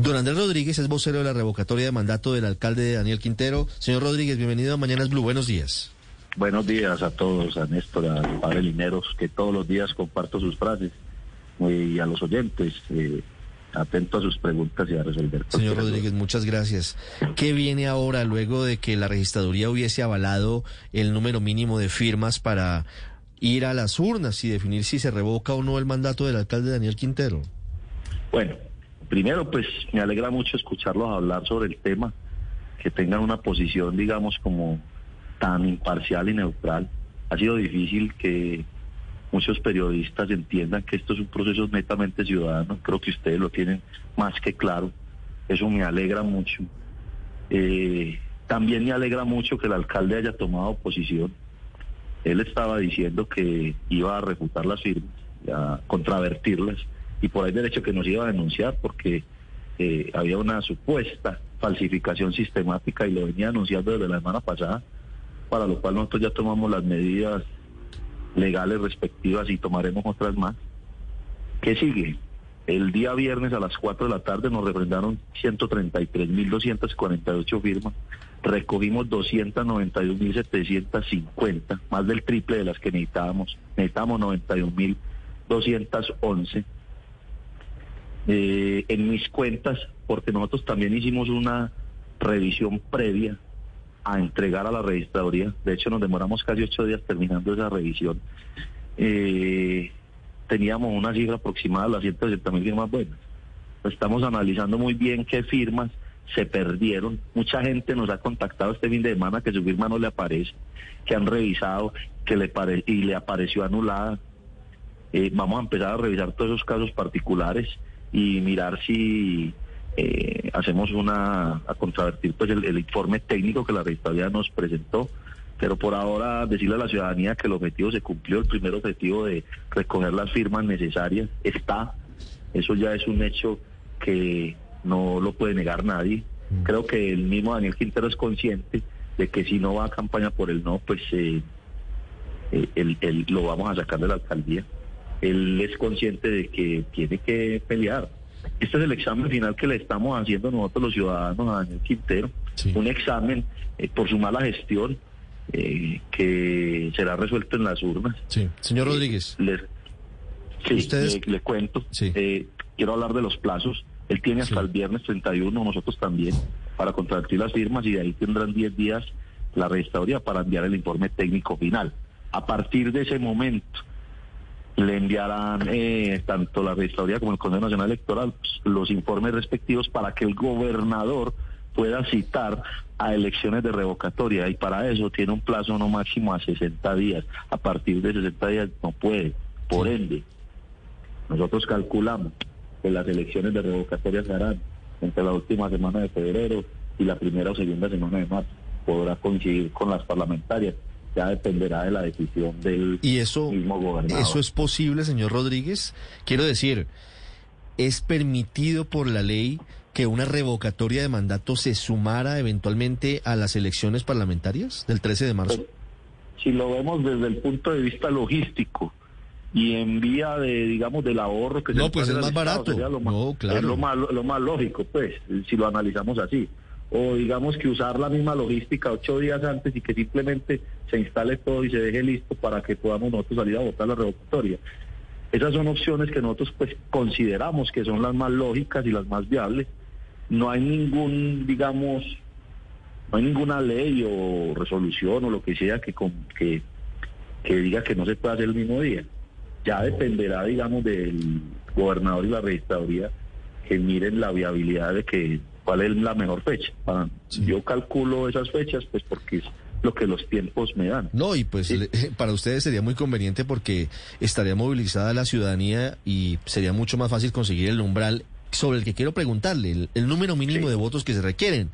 Don Andrés Rodríguez es vocero de la revocatoria de mandato del alcalde Daniel Quintero. Señor Rodríguez, bienvenido a Mañanas Blue. Buenos días. Buenos días a todos, a Néstor, a Padre Lineros, que todos los días comparto sus frases, y a los oyentes, eh, atento a sus preguntas y a resolver. Señor Rodríguez, muchas gracias. ¿Qué viene ahora luego de que la registraduría hubiese avalado el número mínimo de firmas para ir a las urnas y definir si se revoca o no el mandato del alcalde Daniel Quintero? Bueno, primero, pues me alegra mucho escucharlos hablar sobre el tema, que tengan una posición, digamos, como tan imparcial y neutral. Ha sido difícil que muchos periodistas entiendan que esto es un proceso netamente ciudadano. Creo que ustedes lo tienen más que claro. Eso me alegra mucho. Eh, también me alegra mucho que el alcalde haya tomado posición. Él estaba diciendo que iba a refutar las firmas, a contravertirlas y por ahí derecho que nos iba a denunciar porque eh, había una supuesta falsificación sistemática y lo venía anunciando desde la semana pasada, para lo cual nosotros ya tomamos las medidas legales respectivas y tomaremos otras más. ¿Qué sigue? El día viernes a las 4 de la tarde nos refrendaron 133.248 firmas, recogimos 291.750, más del triple de las que necesitábamos, necesitamos 91.211 eh, en mis cuentas, porque nosotros también hicimos una revisión previa a entregar a la registraduría. De hecho, nos demoramos casi ocho días terminando esa revisión. Eh, teníamos una cifra aproximada de las 160 mil firmas buenas. Estamos analizando muy bien qué firmas se perdieron. Mucha gente nos ha contactado este fin de semana que su firma no le aparece, que han revisado que le pare y le apareció anulada. Eh, vamos a empezar a revisar todos esos casos particulares y mirar si eh, hacemos una, a contravertir pues el, informe técnico que la registraduría nos presentó, pero por ahora decirle a la ciudadanía que el objetivo se cumplió, el primer objetivo de recoger las firmas necesarias está, eso ya es un hecho que no lo puede negar nadie. Mm. Creo que el mismo Daniel Quintero es consciente de que si no va a campaña por el no, pues eh, eh lo vamos a sacar de la alcaldía él es consciente de que tiene que pelear. Este es el examen final que le estamos haciendo nosotros los ciudadanos a Daniel Quintero. Un examen eh, por su mala gestión eh, que será resuelto en las urnas. Sí, señor eh, Rodríguez. sí, ¿Ustedes? Le, cuento. quiero hablar de los plazos. Él tiene hasta el viernes 31, nosotros también, para contratar las firmas y de ahí tendrán 10 días la registraduría para enviar el informe técnico final. A partir de ese momento, le enviarán eh, tanto la registraduría como el Consejo Nacional Electoral pues, los informes respectivos para que el gobernador pueda citar a elecciones de revocatoria y para eso tiene un plazo no máximo a 60 días. A partir de 60 días no puede. Por ende, nosotros calculamos que las elecciones de revocatoria se harán entre la última semana de febrero y la primera o segunda semana de marzo. Podrá coincidir con las parlamentarias ya dependerá de la decisión del ¿Y eso, mismo gobernador. ¿Eso es posible, señor Rodríguez? Quiero decir, ¿es permitido por la ley que una revocatoria de mandato se sumara eventualmente a las elecciones parlamentarias del 13 de marzo? si lo vemos desde el punto de vista logístico y en vía de, digamos, del ahorro que no, pues es más barato. Lo no, claro. Es lo más, lo más lógico, pues, si lo analizamos así o digamos que usar la misma logística ocho días antes y que simplemente se instale todo y se deje listo para que podamos nosotros salir a votar la revocatoria. Esas son opciones que nosotros pues consideramos que son las más lógicas y las más viables. No hay ningún, digamos, no hay ninguna ley o resolución o lo que sea que, que, que diga que no se puede hacer el mismo día. Ya dependerá, digamos, del gobernador y la registraduría que miren la viabilidad de que cuál es la mejor fecha. Yo calculo esas fechas pues porque es lo que los tiempos me dan. No, y pues para ustedes sería muy conveniente porque estaría movilizada la ciudadanía y sería mucho más fácil conseguir el umbral sobre el que quiero preguntarle, el, número mínimo de votos que se requieren.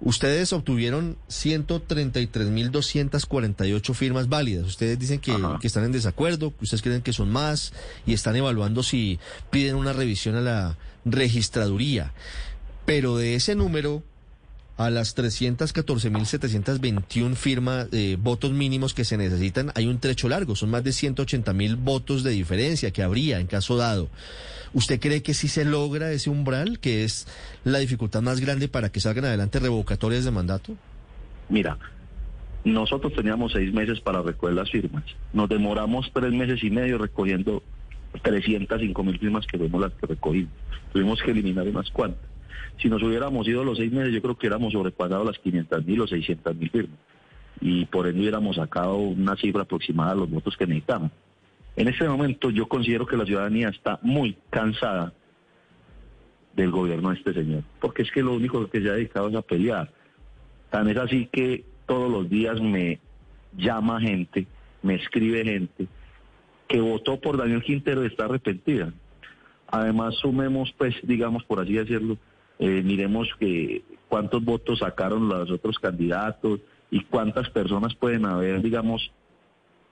Ustedes obtuvieron 133.248 firmas válidas. Ustedes dicen que, que, están en desacuerdo, que ustedes creen que son más y están evaluando si piden una revisión a la registraduría. Pero de ese número a las 314.721 firmas, eh, votos mínimos que se necesitan, hay un trecho largo, son más de 180.000 votos de diferencia que habría en caso dado. ¿Usted cree que sí se logra ese umbral, que es la dificultad más grande para que salgan adelante revocatorias de mandato? Mira, nosotros teníamos seis meses para recoger las firmas. Nos demoramos tres meses y medio recogiendo 305 mil firmas que fuimos las que recogimos. Tuvimos que eliminar unas cuantas. Si nos hubiéramos ido los seis meses, yo creo que hubiéramos sobrepasado las 500 mil o 600 mil firmas. Y por ende hubiéramos sacado una cifra aproximada de los votos que necesitamos. En este momento yo considero que la ciudadanía está muy cansada del gobierno de este señor, porque es que lo único que se ha dedicado es a pelear. Tan es así que todos los días me llama gente, me escribe gente que votó por Daniel Quintero y está arrepentida. Además, sumemos, pues, digamos, por así decirlo, eh, miremos que cuántos votos sacaron los otros candidatos y cuántas personas pueden haber, digamos,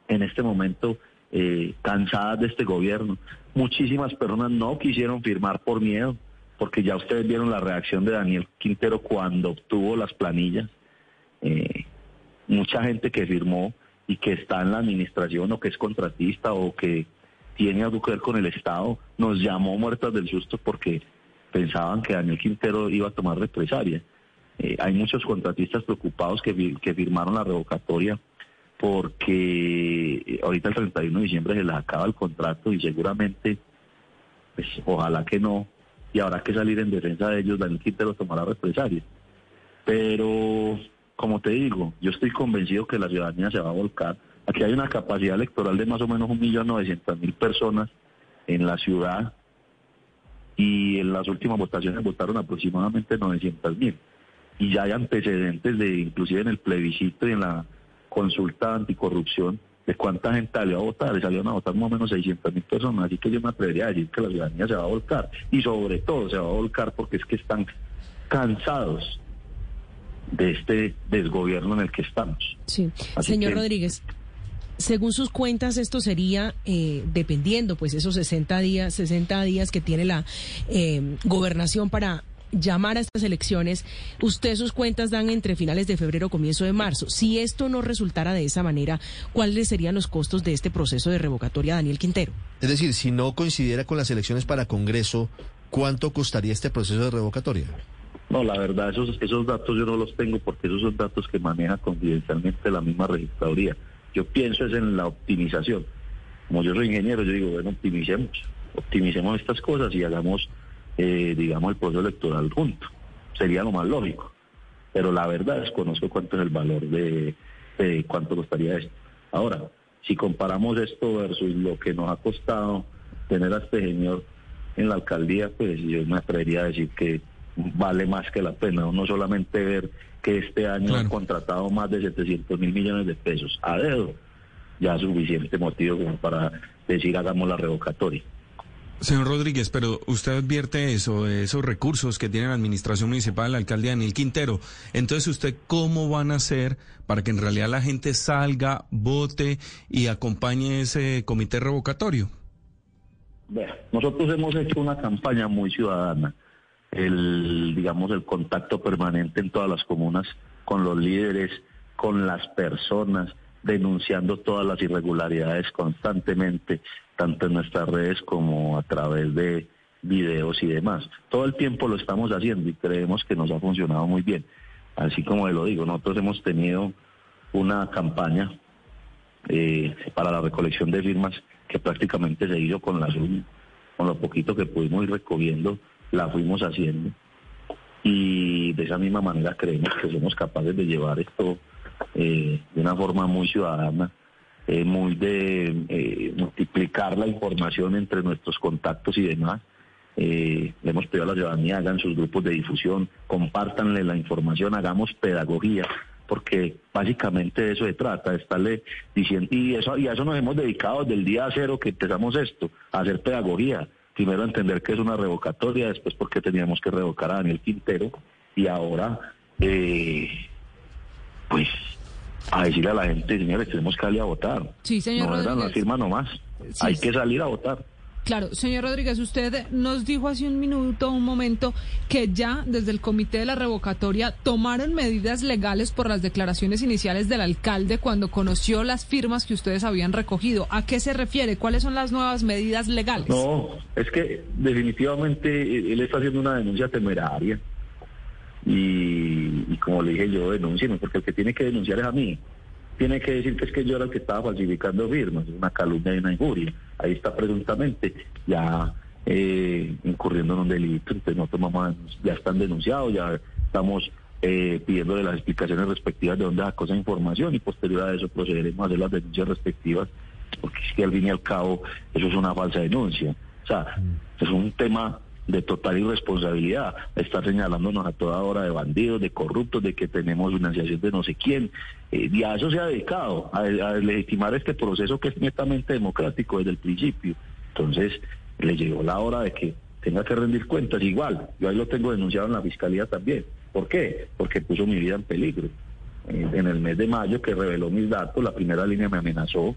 en este momento eh, cansadas de este gobierno. Muchísimas personas no quisieron firmar por miedo, porque ya ustedes vieron la reacción de Daniel Quintero cuando obtuvo las planillas. Eh, mucha gente que firmó y que está en la administración o que es contratista o que tiene algo que ver con el Estado, nos llamó muertas del susto porque pensaban que Daniel Quintero iba a tomar represalia. Eh, hay muchos contratistas preocupados que, que firmaron la revocatoria porque ahorita el 31 de diciembre se les acaba el contrato y seguramente, pues ojalá que no, y habrá que salir en defensa de ellos, Daniel Quintero tomará represalia. Pero como te digo, yo estoy convencido que la ciudadanía se va a volcar. Aquí hay una capacidad electoral de más o menos 1.900.000 personas en la ciudad y en las últimas votaciones votaron aproximadamente 900.000. Y ya hay antecedentes de, inclusive en el plebiscito y en la consulta anticorrupción, de cuánta gente salió a votar, le salieron a votar más o menos 600.000 personas, así que yo me atrevería a decir que la ciudadanía se va a volcar. Y sobre todo se va a volcar porque es que están cansados de este desgobierno en el que estamos. Sí, señor Rodríguez. Según sus cuentas, esto sería eh, dependiendo, pues, esos 60 días, 60 días que tiene la eh, gobernación para llamar a estas elecciones. Usted sus cuentas dan entre finales de febrero, comienzo de marzo. Si esto no resultara de esa manera, ¿cuáles serían los costos de este proceso de revocatoria, Daniel Quintero? Es decir, si no coincidiera con las elecciones para Congreso, ¿cuánto costaría este proceso de revocatoria? No, la verdad, esos, esos datos yo no los tengo porque esos son datos que maneja confidencialmente la misma registraduría. Yo pienso es en la optimización. Como yo soy ingeniero, yo digo, bueno, optimicemos, optimicemos estas cosas y hagamos, eh, digamos, el proceso electoral junto. Sería lo más lógico. Pero la verdad desconozco cuánto es el valor de, de cuánto costaría esto. Ahora, si comparamos esto versus lo que nos ha costado tener a este señor en la alcaldía, pues yo me atrevería a decir que vale más que la pena. No solamente ver que este año han contratado más de 700 mil millones de pesos a dedo, ya es suficiente motivo como para decir hagamos la revocatoria. Señor Rodríguez, pero usted advierte eso, esos recursos que tiene la administración municipal, la alcaldía Daniel Quintero. Entonces, ¿usted cómo van a hacer para que en realidad la gente salga, vote y acompañe ese comité revocatorio? Bueno, nosotros hemos hecho una campaña muy ciudadana el, digamos, el contacto permanente en todas las comunas con los líderes, con las personas, denunciando todas las irregularidades constantemente, tanto en nuestras redes como a través de videos y demás. Todo el tiempo lo estamos haciendo y creemos que nos ha funcionado muy bien. Así como lo digo, nosotros hemos tenido una campaña eh, para la recolección de firmas que prácticamente se hizo con las con lo poquito que pudimos ir recogiendo la fuimos haciendo y de esa misma manera creemos que somos capaces de llevar esto eh, de una forma muy ciudadana, eh, muy de eh, multiplicar la información entre nuestros contactos y demás. le hemos pedido a la ciudadanía, hagan sus grupos de difusión, compártanle la información, hagamos pedagogía, porque básicamente de eso se trata, de estarle diciendo, y eso, y a eso nos hemos dedicado desde el día cero que empezamos esto, a hacer pedagogía, primero entender que es una revocatoria, después porque teníamos que revocar a Daniel Quintero y ahora, eh, pues, a decirle a la gente, señores, tenemos que salir a votar. Sí, señor. No era la firma nomás. Hay que salir a votar. Claro, señor Rodríguez, usted nos dijo hace un minuto, un momento, que ya desde el comité de la revocatoria tomaron medidas legales por las declaraciones iniciales del alcalde cuando conoció las firmas que ustedes habían recogido. ¿A qué se refiere? ¿Cuáles son las nuevas medidas legales? No, es que definitivamente él está haciendo una denuncia temeraria. Y, como le dije yo, denúncieme, porque el que tiene que denunciar es a mí tiene que decir que es que yo era el que estaba falsificando firmas, una calumnia y una injuria. Ahí está presuntamente ya eh, incurriendo en un delito, entonces nosotros vamos ya están denunciados, ya estamos eh, pidiéndole las explicaciones respectivas de dónde sacó esa información y posterior a eso procederemos a hacer las denuncias respectivas, porque es que al fin y al cabo eso es una falsa denuncia. O sea, es un tema de total irresponsabilidad, estar señalándonos a toda hora de bandidos, de corruptos, de que tenemos financiación de no sé quién. Eh, y a eso se ha dedicado, a, legitimar este proceso que es netamente democrático desde el principio. Entonces, le llegó la hora de que tenga que rendir cuentas. Igual, yo ahí lo tengo denunciado en la fiscalía también. ¿Por qué? Porque puso mi vida en peligro. en el mes de mayo que reveló mis datos, la primera línea me amenazó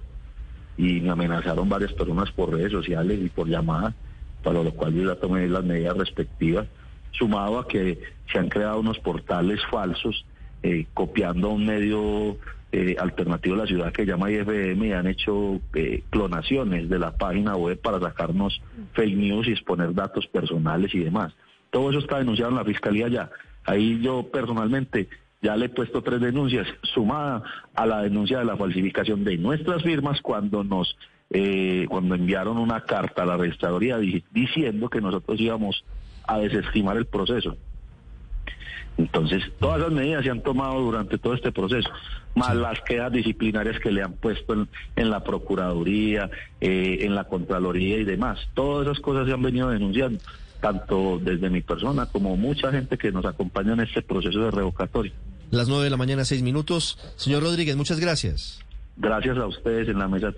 y me amenazaron varias personas por redes sociales y por llamadas para lo cual yo ya tomé las medidas respectivas, sumado a que se han creado unos portales falsos eh, copiando un medio eh, alternativo de la ciudad que llama IFM y han hecho eh, clonaciones de la página web para sacarnos fake news y exponer datos personales y demás. Todo eso está denunciado en la fiscalía ya. Ahí yo personalmente ya le he puesto tres denuncias, sumada a la denuncia de la falsificación de nuestras firmas cuando nos eh, cuando enviaron una carta a la registraduría diciendo que nosotros íbamos a desestimar el proceso. Entonces, todas las medidas se han tomado durante todo este proceso, más las quedas disciplinarias que le han puesto en, la Procuraduría, eh, en la Contraloría y demás. Todas esas cosas se han venido denunciando, tanto desde mi persona como mucha gente que nos acompaña en este proceso de revocatoria. Las nueve de la mañana, seis minutos. Señor Rodríguez, muchas gracias. Gracias a ustedes en la mesa de